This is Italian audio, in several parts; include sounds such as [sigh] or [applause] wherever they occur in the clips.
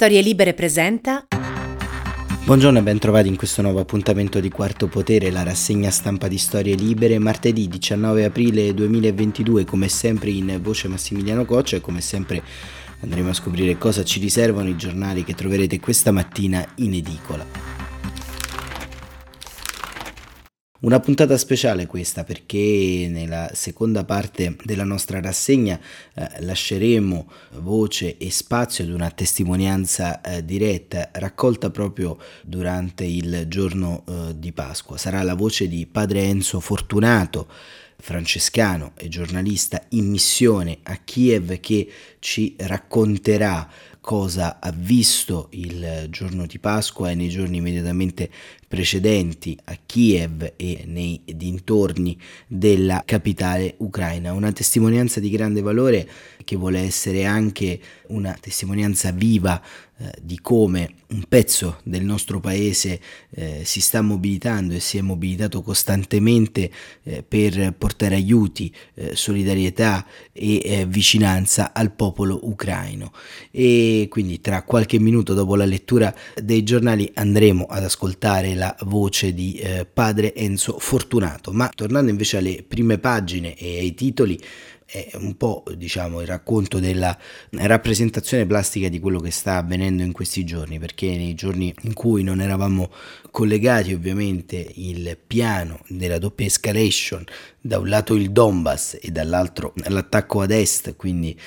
Storie Libere presenta. Buongiorno e ben trovati in questo nuovo appuntamento di Quarto Potere, la rassegna stampa di Storie Libere, martedì 19 aprile 2022, come sempre in voce Massimiliano Coccia e come sempre andremo a scoprire cosa ci riservano i giornali che troverete questa mattina in edicola. Una puntata speciale questa perché nella seconda parte della nostra rassegna eh, lasceremo voce e spazio ad una testimonianza eh, diretta raccolta proprio durante il giorno eh, di Pasqua. Sarà la voce di padre Enzo Fortunato, francescano e giornalista in missione a Kiev che ci racconterà cosa ha visto il giorno di Pasqua e nei giorni immediatamente precedenti a Kiev e nei dintorni della capitale ucraina. Una testimonianza di grande valore che vuole essere anche una testimonianza viva di come un pezzo del nostro paese eh, si sta mobilitando e si è mobilitato costantemente eh, per portare aiuti, eh, solidarietà e eh, vicinanza al popolo ucraino. E quindi tra qualche minuto dopo la lettura dei giornali andremo ad ascoltare la voce di eh, padre Enzo Fortunato. Ma tornando invece alle prime pagine e ai titoli, è un po' diciamo il racconto della rappresentazione plastica di quello che sta avvenendo in questi giorni perché nei giorni in cui non eravamo collegati ovviamente il piano della doppia escalation da un lato il Donbass e dall'altro l'attacco ad est quindi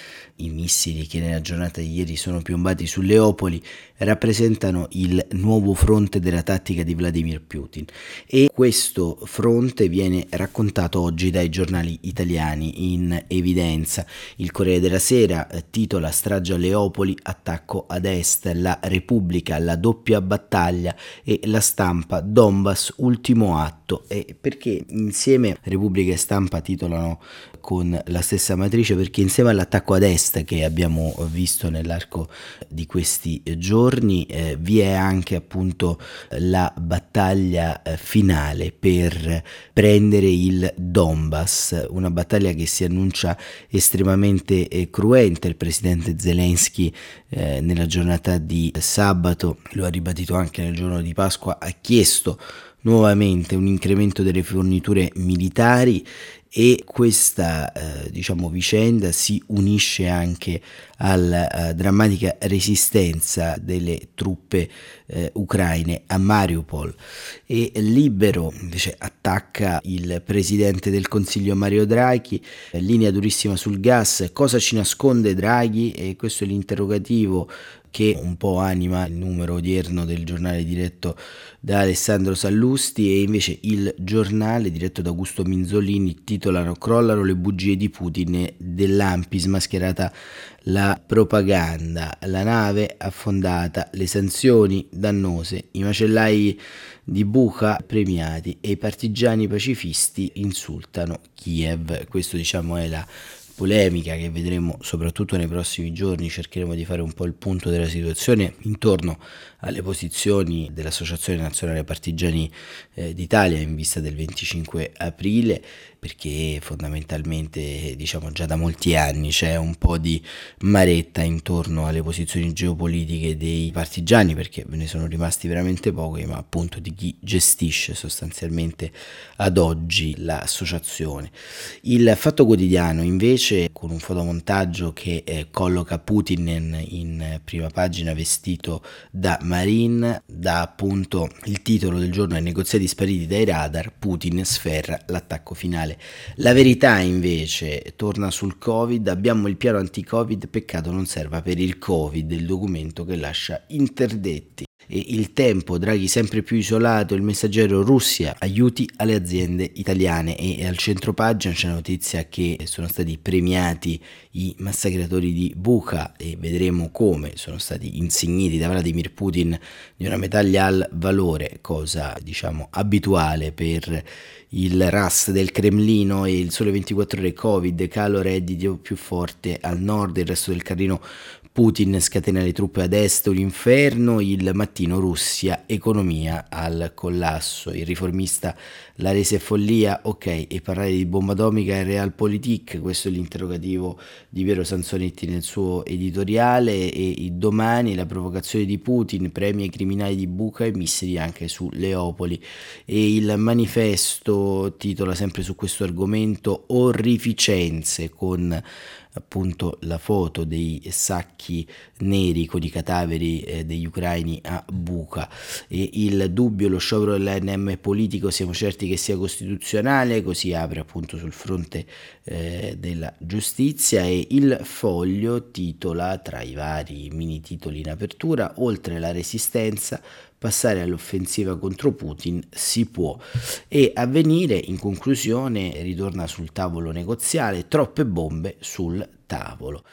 i missili che nella giornata di ieri sono piombati su Leopoli rappresentano il nuovo fronte della tattica di Vladimir Putin e questo fronte viene raccontato oggi dai giornali italiani in evidenza. Il Corriere della Sera eh, titola Strage a Leopoli, attacco ad est, la Repubblica, la doppia battaglia e la stampa Donbass, ultimo atto. E perché insieme Repubblica e stampa titolano con la stessa matrice perché insieme all'attacco ad est che abbiamo visto nell'arco di questi giorni eh, vi è anche appunto la battaglia eh, finale per prendere il Donbass, una battaglia che si annuncia estremamente eh, cruenta. Il presidente Zelensky eh, nella giornata di sabato, lo ha ribadito anche nel giorno di Pasqua, ha chiesto nuovamente un incremento delle forniture militari e questa eh, diciamo, vicenda si unisce anche alla uh, drammatica resistenza delle truppe eh, ucraine a Mariupol. E Libero invece attacca il presidente del Consiglio Mario Draghi, linea durissima sul gas, cosa ci nasconde Draghi? E questo è l'interrogativo che un po' anima il numero odierno del giornale diretto da Alessandro Sallusti e invece il giornale diretto da Augusto Minzolini titolano Crollano le bugie di Putin e dell'Ampi smascherata la propaganda, la nave affondata, le sanzioni dannose, i macellai di Bucha premiati e i partigiani pacifisti insultano Kiev. Questo diciamo è la polemica che vedremo soprattutto nei prossimi giorni, cercheremo di fare un po' il punto della situazione intorno alle posizioni dell'Associazione Nazionale Partigiani eh, d'Italia in vista del 25 aprile perché fondamentalmente diciamo già da molti anni c'è un po' di maretta intorno alle posizioni geopolitiche dei partigiani perché ve ne sono rimasti veramente pochi ma appunto di chi gestisce sostanzialmente ad oggi l'associazione. Il Fatto Quotidiano invece con un fotomontaggio che eh, colloca Putin in, in prima pagina vestito da Marin dà appunto il titolo del giorno ai negoziati spariti dai radar Putin sferra l'attacco finale. La verità invece torna sul Covid, abbiamo il piano anti-Covid, peccato non serva per il Covid, il documento che lascia interdetti il tempo, Draghi sempre più isolato, il messaggero Russia, aiuti alle aziende italiane. E al centro pagina c'è la notizia che sono stati premiati i massacratori di Bucha e vedremo come sono stati insigniti da Vladimir Putin di una medaglia al valore, cosa diciamo abituale per il RAS del Cremlino e il sole 24 ore Covid, calo reddito più forte al nord, il resto del Carlino Putin scatena le truppe ad est, l'inferno, il mattino Russia, economia al collasso. Il riformista la rese follia, ok, e parlare di bomba atomica e realpolitik, questo è l'interrogativo di Piero Sansonetti nel suo editoriale e domani la provocazione di Putin, premi ai criminali di Buca e missili anche su Leopoli e il manifesto titola sempre su questo argomento Orrificenze con appunto la foto dei sacchi neri con i cadaveri eh, degli ucraini a Buca. E il dubbio, lo sciopero dell'ANM politico siamo certi che sia costituzionale, così apre appunto sul fronte eh, della giustizia. E il foglio titola tra i vari mini titoli in apertura oltre la resistenza passare all'offensiva contro Putin si può. E avvenire in conclusione ritorna sul tavolo negoziale troppe bombe sul tavolo.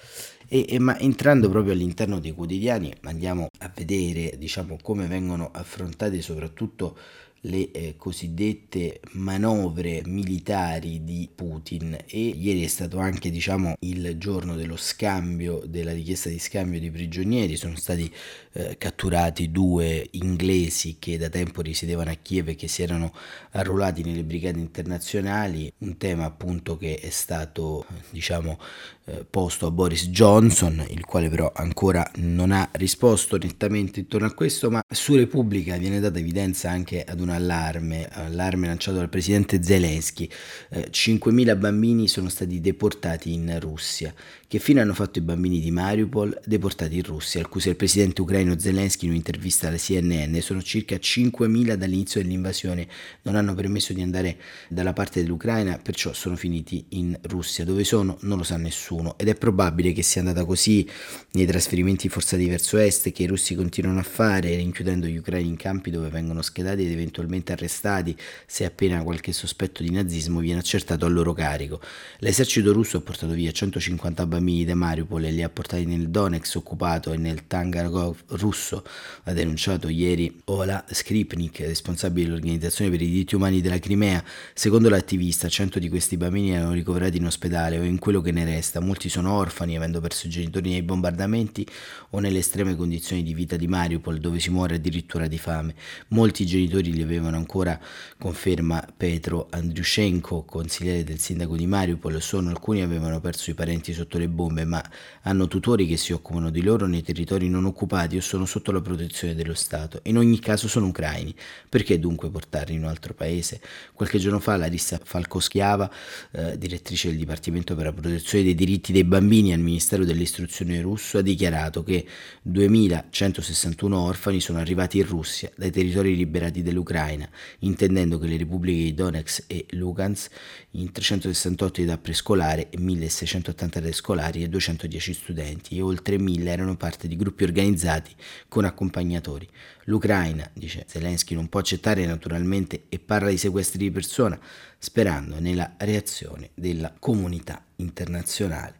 E, e, ma entrando proprio all'interno dei quotidiani andiamo a vedere diciamo come vengono affrontate soprattutto le eh, cosiddette manovre militari di Putin. E ieri è stato anche diciamo il giorno dello scambio della richiesta di scambio di prigionieri. Sono stati eh, catturati due inglesi che da tempo risiedevano a Kiev e che si erano arruolati nelle brigate internazionali. Un tema appunto che è stato diciamo eh, posto a Boris Johnson il quale però ancora non ha risposto nettamente intorno a questo ma su Repubblica viene data evidenza anche ad una un allarme, allarme lanciato dal presidente Zelensky. Eh, 5.000 bambini sono stati deportati in Russia. Che fine hanno fatto i bambini di Mariupol deportati in Russia? Accusa il presidente ucraino Zelensky in un'intervista alla CNN. Sono circa 5.000 dall'inizio dell'invasione, non hanno permesso di andare dalla parte dell'Ucraina, perciò sono finiti in Russia. Dove sono non lo sa nessuno ed è probabile che sia andata così nei trasferimenti forzati verso est che i russi continuano a fare, rinchiudendo gli ucraini in campi dove vengono schedati ed eventualmente arrestati se appena qualche sospetto di nazismo viene accertato a loro carico. L'esercito russo ha portato via 150 bambini da Mariupol e li ha portati nel Donetsk occupato e nel Tangargov russo, ha denunciato ieri Ola Skripnik, responsabile dell'Organizzazione per i diritti umani della Crimea. Secondo l'attivista, 100 di questi bambini erano ricoverati in ospedale o in quello che ne resta. Molti sono orfani, avendo perso i genitori nei bombardamenti o nelle estreme condizioni di vita di Mariupol, dove si muore addirittura di fame. Molti genitori li avevano ancora, conferma Petro Andriushenko, consigliere del sindaco di Mariupol, sono alcuni avevano perso i parenti sotto le bombe, ma hanno tutori che si occupano di loro nei territori non occupati o sono sotto la protezione dello Stato. In ogni caso sono ucraini. Perché dunque portarli in un altro paese? Qualche giorno fa Larissa Falcoschiava, eh, direttrice del Dipartimento per la protezione dei diritti dei bambini al Ministero dell'Istruzione russo, ha dichiarato che 2161 orfani sono arrivati in Russia dai territori liberati dell'Ucraina Ucraina, intendendo che le repubbliche di Donetsk e Lugansk in 368 età prescolare, 1683 scolari e 210 studenti e oltre 1000 erano parte di gruppi organizzati con accompagnatori. L'Ucraina, dice Zelensky, non può accettare naturalmente e parla di sequestri di persona, sperando nella reazione della comunità internazionale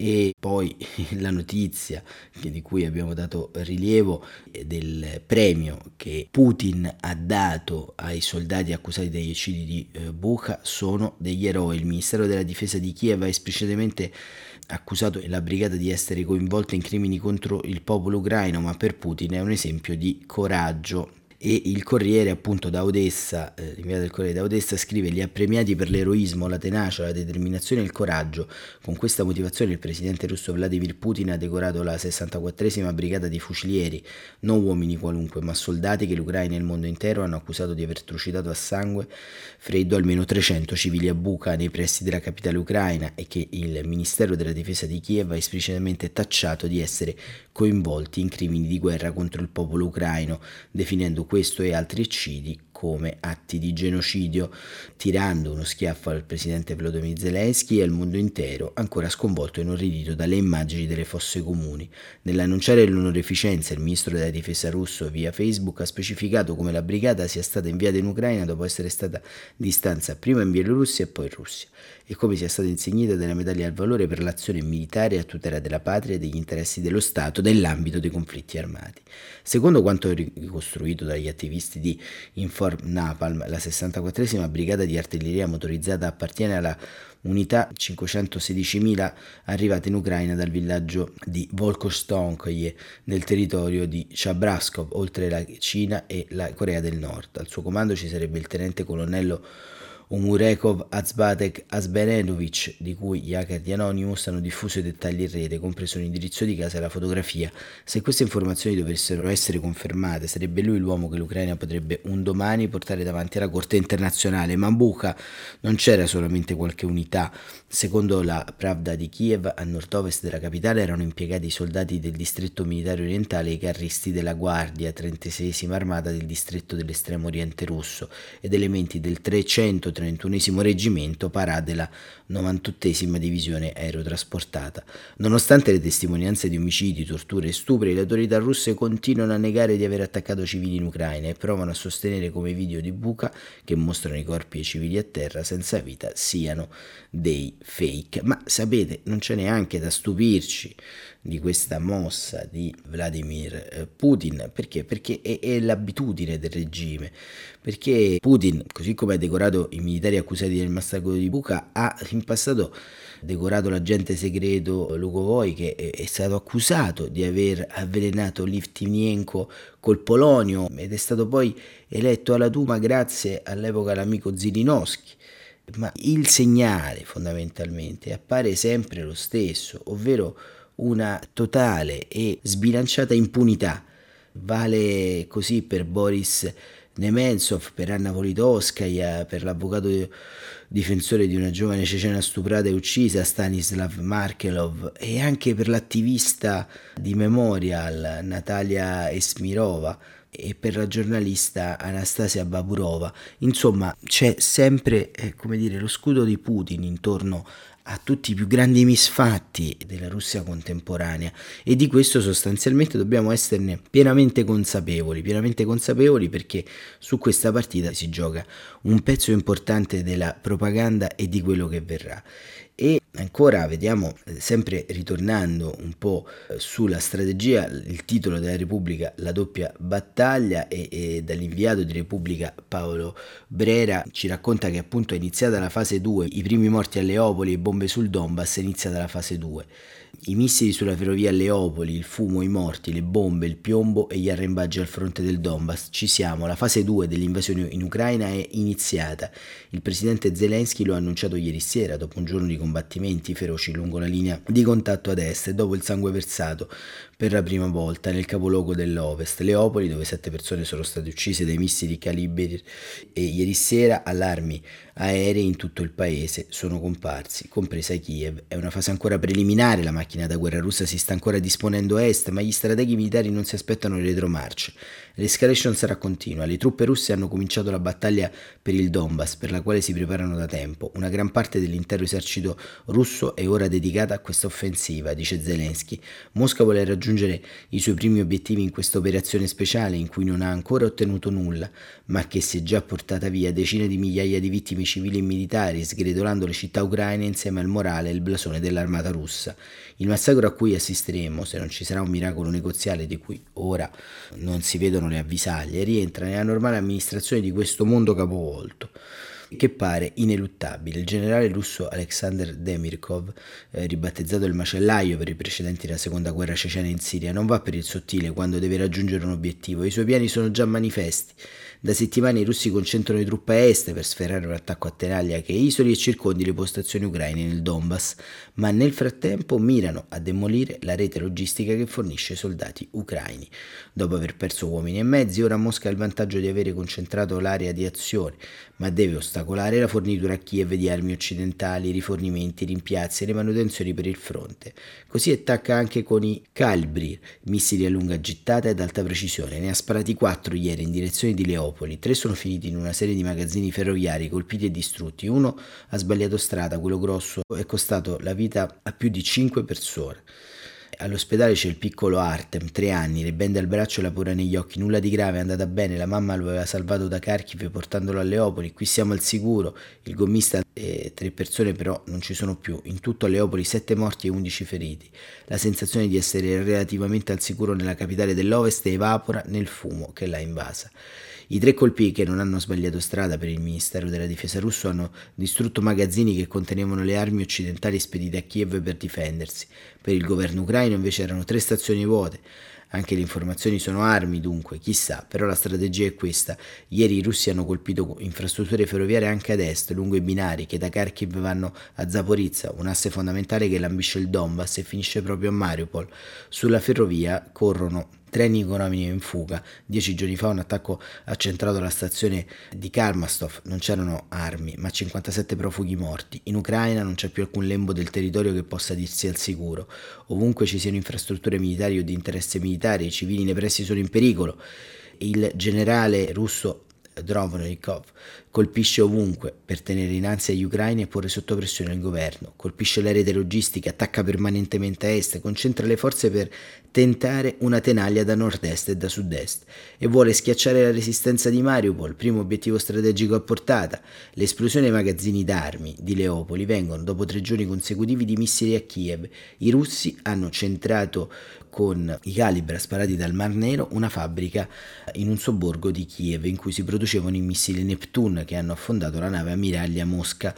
e poi [laughs] la notizia di cui abbiamo dato rilievo del premio che Putin ha dato ai soldati accusati degli eccidi di eh, Bucha sono degli eroi. Il Ministero della Difesa di Kiev ha esplicitamente accusato la brigata di essere coinvolta in crimini contro il popolo ucraino, ma per Putin è un esempio di coraggio e il Corriere appunto da Odessa, eh, l'inviato del Corriere da Odessa scrive li ha premiati per l'eroismo, la tenacia, la determinazione e il coraggio. Con questa motivazione il presidente russo Vladimir Putin ha decorato la 64esima brigata di fucilieri, non uomini qualunque, ma soldati che l'Ucraina e il mondo intero hanno accusato di aver trucidato a sangue freddo almeno 300 civili a Buca nei pressi della capitale ucraina e che il Ministero della Difesa di Kiev ha esplicitamente tacciato di essere coinvolti in crimini di guerra contro il popolo ucraino, definendo questo e altri eccidi come atti di genocidio, tirando uno schiaffo al presidente Volodymyr Zelensky e al mondo intero, ancora sconvolto e inorridito dalle immagini delle fosse comuni. Nell'annunciare l'onoreficenza, il ministro della difesa russo via Facebook ha specificato come la brigata sia stata inviata in Ucraina dopo essere stata di stanza prima in Bielorussia e poi in Russia e come sia stata insignita della medaglia al valore per l'azione militare a tutela della patria e degli interessi dello Stato nell'ambito dei conflitti armati. Secondo quanto ricostruito dagli attivisti di Inform Napalm, la 64esima brigata di artiglieria motorizzata appartiene alla unità 516.000 arrivate in Ucraina dal villaggio di Volkostonkoye nel territorio di Chabraskov, oltre la Cina e la Corea del Nord. Al suo comando ci sarebbe il tenente colonnello Umurekov Azbatek Azberenovic, di cui gli hacker di Anonymous hanno diffuso i dettagli in rete, compreso l'indirizzo di casa e la fotografia. Se queste informazioni dovessero essere confermate, sarebbe lui l'uomo che l'Ucraina potrebbe un domani portare davanti alla Corte internazionale. Ma Bucha non c'era solamente qualche unità. Secondo la Pravda di Kiev, a nord-ovest della capitale erano impiegati i soldati del distretto militare orientale e i carristi della Guardia 36 armata del distretto dell'estremo oriente russo ed elementi del 300 31 Reggimento Parà della 98 Divisione Aerotrasportata. Nonostante le testimonianze di omicidi, torture e stupri, le autorità russe continuano a negare di aver attaccato civili in Ucraina e provano a sostenere come video di Buca, che mostrano i corpi e i civili a terra senza vita, siano dei fake. Ma sapete, non c'è neanche da stupirci di questa mossa di Vladimir eh, Putin perché? Perché è, è l'abitudine del regime. Perché Putin, così come ha decorato i militari accusati del massacro di Bucha, ha in passato decorato l'agente segreto Lukovoi che è stato accusato di aver avvelenato Livtinienko col polonio ed è stato poi eletto alla Duma grazie all'epoca all'amico Zirinovsky ma il segnale fondamentalmente appare sempre lo stesso, ovvero una totale e sbilanciata impunità. Vale così per Boris Nemensov, per Anna Politkovskaya, per l'avvocato difensore di una giovane cecena stuprata e uccisa, Stanislav Markelov, e anche per l'attivista di Memorial, Natalia Esmirova, e per la giornalista Anastasia Baburova. Insomma, c'è sempre, eh, come dire, lo scudo di Putin intorno a tutti i più grandi misfatti della Russia contemporanea e di questo sostanzialmente dobbiamo esserne pienamente consapevoli, pienamente consapevoli perché su questa partita si gioca un pezzo importante della propaganda e di quello che verrà. E ancora vediamo, eh, sempre ritornando un po' eh, sulla strategia, il titolo della Repubblica, la doppia battaglia e, e dall'inviato di Repubblica Paolo Brera ci racconta che appunto è iniziata la fase 2, i primi morti a Leopoli e bombe sul Donbass, è iniziata la fase 2 i missili sulla ferrovia Leopoli, il fumo, i morti, le bombe, il piombo e gli arrembaggi al fronte del Donbass. Ci siamo, la fase 2 dell'invasione in Ucraina è iniziata. Il presidente Zelensky lo ha annunciato ieri sera, dopo un giorno di combattimenti feroci lungo la linea di contatto ad est e dopo il sangue versato per la prima volta nel capoluogo dell'Ovest, Leopoli, dove sette persone sono state uccise dai missili calibri e ieri sera allarmi aerei in tutto il paese sono comparsi, compresa Kiev. È una fase ancora preliminare, la macchina da guerra russa si sta ancora disponendo a est, ma gli strateghi militari non si aspettano retromarce. L'escalation sarà continua, le truppe russe hanno cominciato la battaglia per il Donbass, per la quale si preparano da tempo. Una gran parte dell'intero esercito russo è ora dedicata a questa offensiva, dice Zelensky. Mosca vuole raggiungere i suoi primi obiettivi in questa operazione speciale in cui non ha ancora ottenuto nulla, ma che si è già portata via decine di migliaia di vittime civili e militari, sgretolando le città ucraine insieme al morale e il blasone dell'armata russa. Il massacro a cui assisteremo, se non ci sarà un miracolo negoziale di cui ora non si vedono le avvisaglie, rientra nella normale amministrazione di questo mondo capovolto che pare ineluttabile. Il generale russo Alexander Demirkov, eh, ribattezzato il macellaio per i precedenti della seconda guerra cecena in Siria, non va per il sottile quando deve raggiungere un obiettivo. I suoi piani sono già manifesti. Da settimane i russi concentrano truppe a est per sferrare un attacco a Tenaglia che isoli e circondi le postazioni ucraine nel Donbass, ma nel frattempo mirano a demolire la rete logistica che fornisce soldati ucraini. Dopo aver perso uomini e mezzi, ora Mosca ha il vantaggio di avere concentrato l'area di azione, ma deve ostacolare la fornitura a Kiev di armi occidentali, rifornimenti, rimpiazzi e le manutenzioni per il fronte. Così attacca anche con i Kalbrir, missili a lunga gittata e ad alta precisione. Ne ha sparati quattro ieri in direzione di Leopoli, tre sono finiti in una serie di magazzini ferroviari colpiti e distrutti. Uno ha sbagliato strada, quello grosso, è costato la vita a più di cinque persone. All'ospedale c'è il piccolo Artem, tre anni, le bende al braccio e la paura negli occhi, nulla di grave, è andata bene, la mamma lo aveva salvato da Kharkiv portandolo a Leopoli, qui siamo al sicuro, il gommista eh, tre persone però non ci sono più. In tutto a Leopoli 7 morti e 11 feriti. La sensazione di essere relativamente al sicuro nella capitale dell'Ovest evapora nel fumo che l'ha invasa. I tre colpi che non hanno sbagliato strada per il Ministero della Difesa russo hanno distrutto magazzini che contenevano le armi occidentali spedite a Kiev per difendersi. Per il governo ucraino invece erano tre stazioni vuote. Anche le informazioni sono armi, dunque, chissà, però la strategia è questa. Ieri i russi hanno colpito infrastrutture ferroviarie anche ad est, lungo i binari che da Kharkiv vanno a Zaporizza, un asse fondamentale che lambisce il Donbass e finisce proprio a Mariupol. Sulla ferrovia corrono treni economici in fuga. Dieci giorni fa un attacco ha centrato la stazione di Karmastov, non c'erano armi, ma 57 profughi morti. In Ucraina non c'è più alcun lembo del territorio che possa dirsi al sicuro. Ovunque ci siano infrastrutture militari o di interesse militare, i civili nei pressi sono in pericolo. Il generale russo Drovnikov colpisce ovunque per tenere in ansia gli ucraini e porre sotto pressione il governo, colpisce le rete logistiche, attacca permanentemente a est, concentra le forze per tentare una tenaglia da nord-est e da sud-est e vuole schiacciare la resistenza di Mariupol, primo obiettivo strategico a portata. L'esplosione ai magazzini d'armi di Leopoli vengono dopo tre giorni consecutivi di missili a Kiev. I russi hanno centrato con i calibra sparati dal Mar Nero una fabbrica in un sobborgo di Kiev in cui si producevano i missili Neptune che hanno affondato la nave ammiraglia Mosca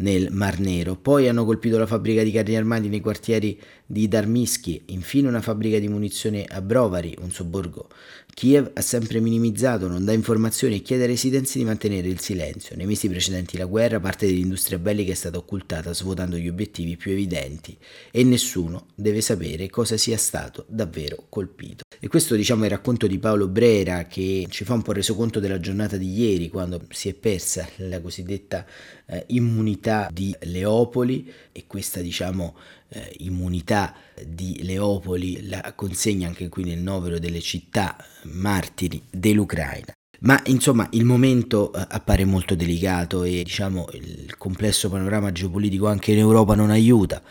nel Mar Nero. Poi hanno colpito la fabbrica di carri armati nei quartieri di Darmischi, infine una fabbrica di munizioni a Brovari, un sobborgo. Kiev ha sempre minimizzato, non dà informazioni e chiede ai residenti di mantenere il silenzio. Nei mesi precedenti la guerra, parte dell'industria bellica è stata occultata, svuotando gli obiettivi più evidenti e nessuno deve sapere cosa sia stato davvero colpito. E questo diciamo è il racconto di Paolo Brera che ci fa un po' reso conto della giornata di ieri quando si è persa la cosiddetta eh, immunità di Leopoli e questa diciamo eh, immunità di Leopoli la consegna anche qui nel novero delle città martiri dell'Ucraina. Ma insomma il momento eh, appare molto delicato e diciamo il complesso panorama geopolitico anche in Europa non aiuta.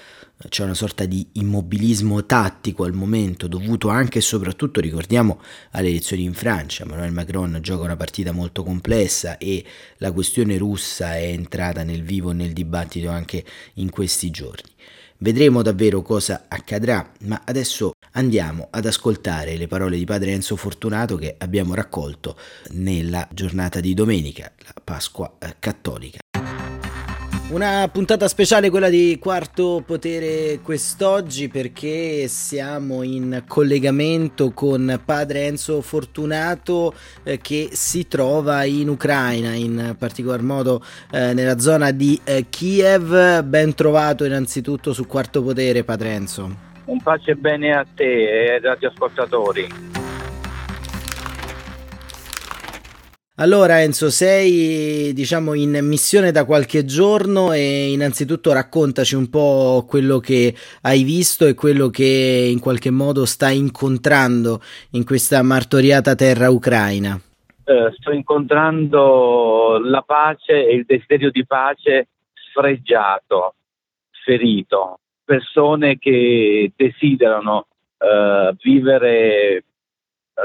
C'è una sorta di immobilismo tattico al momento dovuto anche e soprattutto, ricordiamo, alle elezioni in Francia. Emmanuel Macron gioca una partita molto complessa e la questione russa è entrata nel vivo nel dibattito anche in questi giorni. Vedremo davvero cosa accadrà, ma adesso andiamo ad ascoltare le parole di padre Enzo Fortunato che abbiamo raccolto nella giornata di domenica, la Pasqua eh, cattolica. Una puntata speciale quella di Quarto Potere quest'oggi perché siamo in collegamento con padre Enzo Fortunato eh, che si trova in Ucraina, in particolar modo eh, nella zona di eh, Kiev. Ben trovato innanzitutto su Quarto Potere, padre Enzo. Un pace bene a te e ai radioascoltatori. Allora Enzo, sei diciamo in missione da qualche giorno e innanzitutto raccontaci un po' quello che hai visto e quello che in qualche modo stai incontrando in questa martoriata terra ucraina. Eh, sto incontrando la pace e il desiderio di pace sfregiato, ferito, persone che desiderano eh, vivere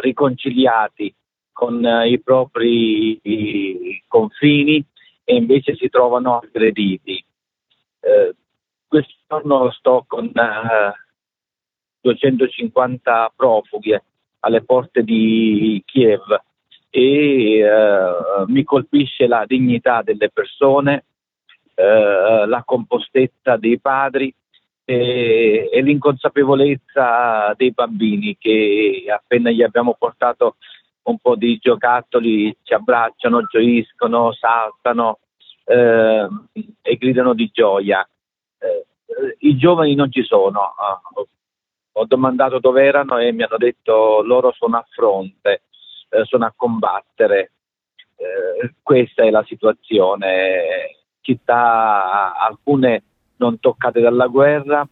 riconciliati con eh, i propri i confini e invece si trovano aggrediti. Eh, giorno sto con eh, 250 profughi alle porte di Kiev e eh, mi colpisce la dignità delle persone, eh, la compostezza dei padri e, e, l'inconsapevolezza dei bambini che appena gli abbiamo portato un po' di giocattoli, ci abbracciano, gioiscono, saltano eh, e gridano di gioia. Eh, I giovani non ci sono. Ah, ho domandato dove erano e mi hanno detto loro sono a fronte, eh, sono a combattere. Eh, questa è la situazione. Città alcune non toccate dalla guerra,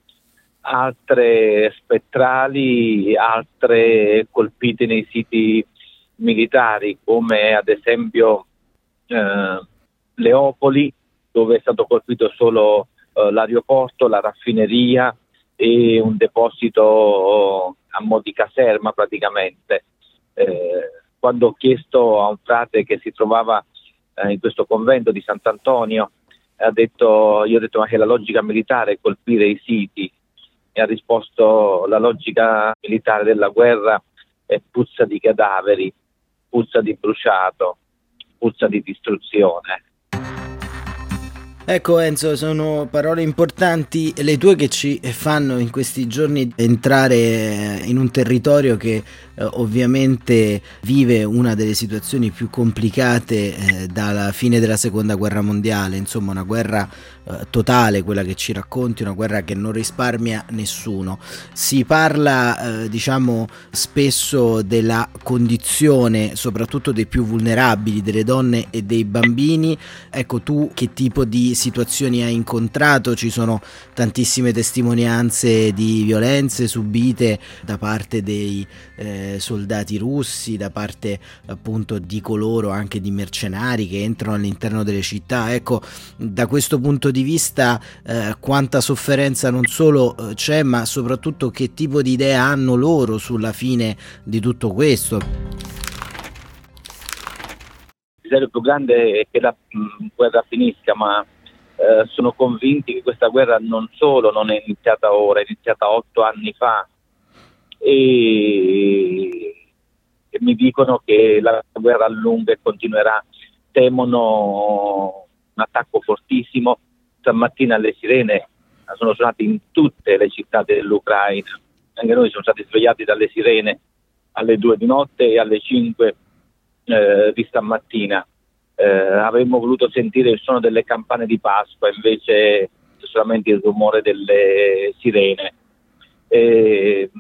altre spettrali, altre colpite nei siti militari come ad esempio eh, Leopoli dove è stato colpito solo eh, l'aeroporto, la raffineria e un deposito a mo' di caserma praticamente. Eh, quando ho chiesto a un frate che si trovava eh, in questo convento di Sant'Antonio detto, io ho detto ma che la logica militare è colpire i siti e ha risposto la logica militare della guerra è puzza di cadaveri, puzza di bruciato, puzza di distruzione. Ecco Enzo, sono parole importanti le tue che ci fanno in questi giorni entrare in un territorio che eh, ovviamente vive una delle situazioni più complicate eh, dalla fine della seconda guerra mondiale, insomma una guerra eh, totale, quella che ci racconti, una guerra che non risparmia nessuno. Si parla, eh, diciamo, spesso della condizione, soprattutto dei più vulnerabili, delle donne e dei bambini. Ecco, tu che tipo di situazioni hai incontrato? Ci sono tantissime testimonianze di violenze subite da parte dei eh, soldati russi, da parte appunto di coloro anche di mercenari che entrano all'interno delle città. Ecco, da questo punto di vista eh, quanta sofferenza non solo eh, c'è, ma soprattutto che tipo di idea hanno loro sulla fine di tutto questo. Il desiderio più grande è che la mh, mm, guerra finisca, ma eh, sono convinti che questa guerra non solo non è iniziata ora, è iniziata otto anni fa. E, e mi dicono che la guerra allunga e continuerà, temono un attacco fortissimo stamattina le sirene sono suonate in tutte le città dell'Ucraina, anche noi siamo stati svegliati dalle sirene alle 2 di notte e alle 5 eh, di stamattina. Eh, avremmo voluto sentire il suono delle campane di Pasqua, invece solamente il rumore delle sirene. E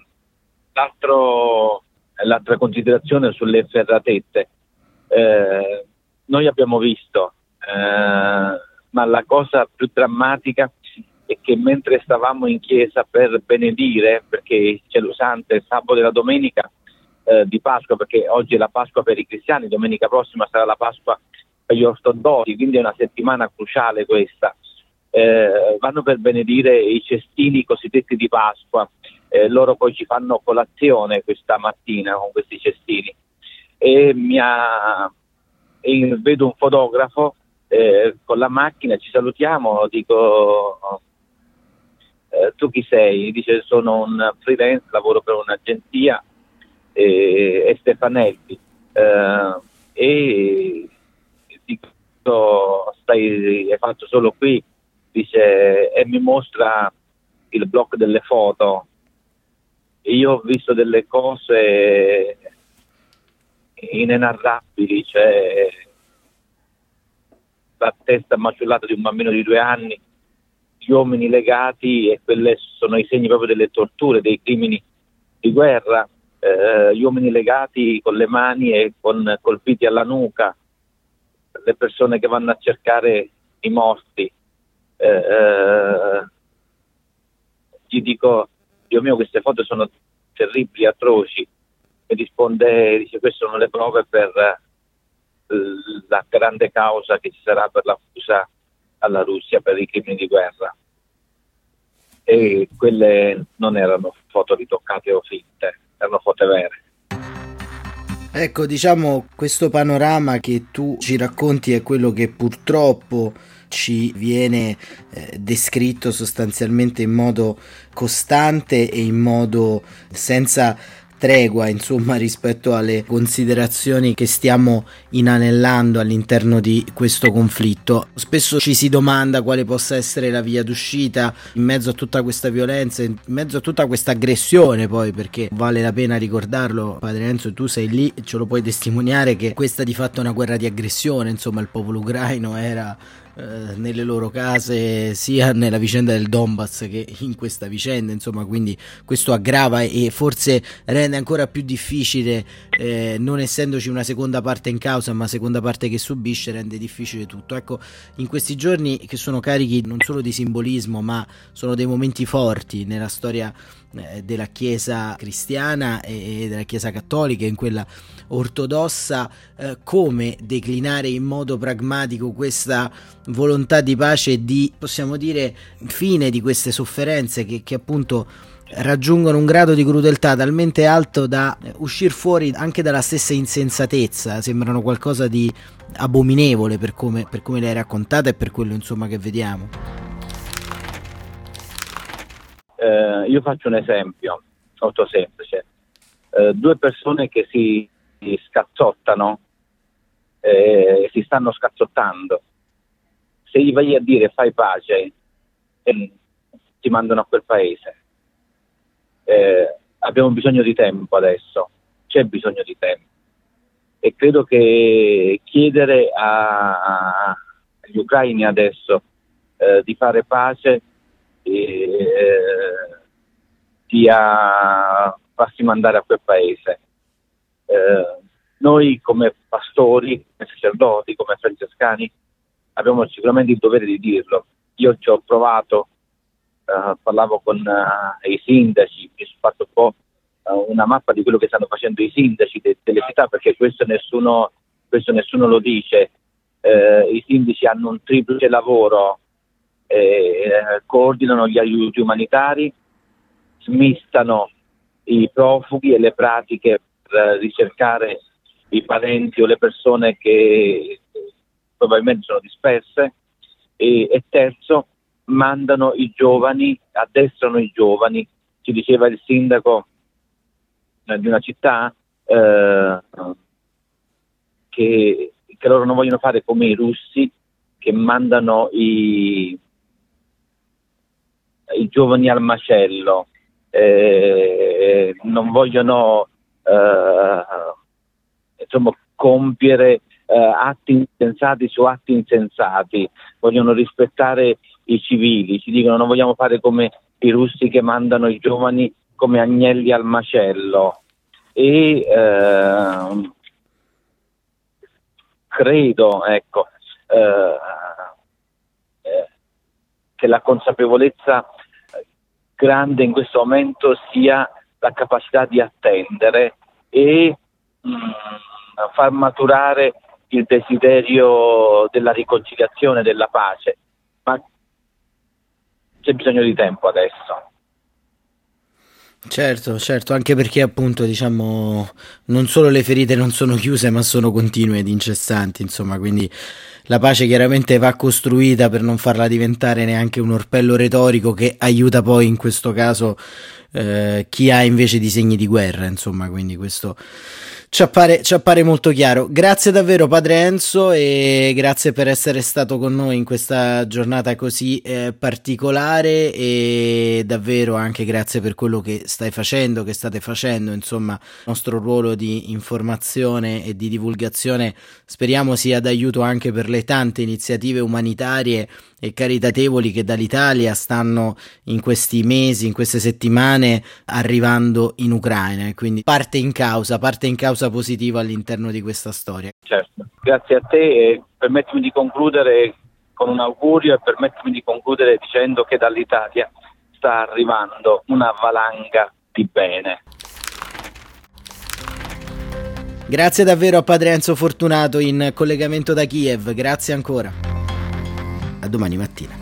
l'altra considerazione sulle ferratette. Eh, noi abbiamo visto eh, ma la cosa più drammatica è che mentre stavamo in chiesa per benedire, perché c'è lo santo il sabato e la domenica eh, di Pasqua, perché oggi è la Pasqua per i cristiani, domenica prossima sarà la Pasqua per gli ortodossi, quindi è una settimana cruciale questa. Eh, vanno per benedire i cestini cosiddetti di Pasqua, eh, loro poi ci fanno colazione questa mattina con questi cestini e, ha, e vedo un fotografo eh, con la macchina, ci salutiamo, dico eh, tu chi sei? Dice sono un freelance, lavoro per un'agenzia eh, e Stefanelli eh, e dico stai, hai fatto solo qui? Dice e mi mostra il blog delle foto. Io ho visto delle cose inenarrabili, cioè la testa maciullata di un bambino di due anni, gli uomini legati e quelle sono i segni proprio delle torture, dei crimini di guerra, eh, gli uomini legati con le mani e con colpiti alla nuca, le persone che vanno a cercare i morti. Eh, eh, gli dico, Dio mio, queste foto sono terribili, atroci. E risponde, dice, queste sono le prove per la grande causa che ci sarà per l'accusa alla Russia per i crimini di guerra. E quelle non erano foto ritoccate o finte, erano foto vere. Ecco, diciamo, questo panorama che tu ci racconti è quello che purtroppo ci viene eh, descritto sostanzialmente in modo costante e in modo senza tregua insomma rispetto alle considerazioni che stiamo inanellando all'interno di questo conflitto. Spesso ci si domanda quale possa essere la via d'uscita in mezzo a tutta questa violenza, in mezzo a tutta questa aggressione poi perché vale la pena ricordarlo, padre Enzo tu sei lì ce lo puoi testimoniare che questa di fatto è una guerra di aggressione, insomma il popolo ucraino era eh, nelle loro case sia nella vicenda del Donbass che in questa vicenda insomma quindi questo aggrava e forse rende ancora più difficile eh, non essendoci una seconda parte in causa ma seconda parte che subisce rende difficile tutto. Ecco in questi giorni che sono carichi non solo di simbolismo ma sono dei momenti forti nella storia della Chiesa cristiana e della Chiesa cattolica, in quella ortodossa, eh, come declinare in modo pragmatico questa volontà di pace e di, possiamo dire, fine di queste sofferenze che, che appunto raggiungono un grado di crudeltà talmente alto da uscire fuori anche dalla stessa insensatezza, sembrano qualcosa di abominevole per come, per come l'hai raccontata e per quello insomma che vediamo. Eh, io faccio un esempio molto semplice. Eh, due persone che si scazzottano, eh, si stanno scazzottando. Se gli vai a dire fai pace, eh, ti mandano a quel paese. Eh, abbiamo bisogno di tempo adesso, c'è bisogno di tempo. E credo che chiedere a, a, agli ucraini adesso eh, di fare pace eh, sia farsi mandare a quel paese. Eh, noi come pastori, come sacerdoti, come francescani abbiamo sicuramente il dovere di dirlo. Io ci ho provato, eh, parlavo con uh, i sindaci, mi sono fatto un po' uh, una mappa di quello che stanno facendo i sindaci de- delle città perché questo nessuno, questo nessuno lo dice. Eh, I sindaci hanno un triplice lavoro, eh, coordinano gli aiuti umanitari, smistano i profughi e le pratiche per ricercare i parenti o le persone che probabilmente sono disperse. E, e terzo mandano i giovani, addestrano i giovani, ci diceva il sindaco eh, di una città eh, che, che loro non vogliono fare come i russi che mandano i, i giovani al macello, eh, non vogliono eh, insomma, compiere eh, atti insensati su atti insensati, vogliono rispettare i civili, ci dicono non vogliamo fare come i russi che mandano i giovani come agnelli al macello. E eh, credo ecco, eh, eh, che la consapevolezza grande in questo momento sia la capacità di attendere e mh, mm, far maturare il desiderio della riconciliazione, della pace, ma c'è bisogno di tempo adesso. Certo, certo, anche perché appunto diciamo non solo le ferite non sono chiuse ma sono continue ed incessanti, insomma, quindi la pace chiaramente va costruita per non farla diventare neanche un orpello retorico che aiuta poi in questo caso eh, chi ha invece disegni di guerra, insomma, quindi questo ci appare, ci appare, molto chiaro. Grazie davvero Padre Enzo e grazie per essere stato con noi in questa giornata così eh, particolare e davvero anche grazie per quello che stai facendo, che state facendo, insomma, il nostro ruolo di informazione e di divulgazione speriamo sia d'aiuto anche per le tante iniziative umanitarie e caritatevoli che dall'Italia stanno in questi mesi, in queste settimane arrivando in Ucraina quindi parte in causa, parte in causa positiva all'interno di questa storia. Certo, grazie a te e permettimi di concludere con un augurio e permettimi di concludere dicendo che dall'Italia sta arrivando una valanga di bene. Grazie davvero a Padre Enzo Fortunato in collegamento da Kiev, grazie ancora. A domani mattina.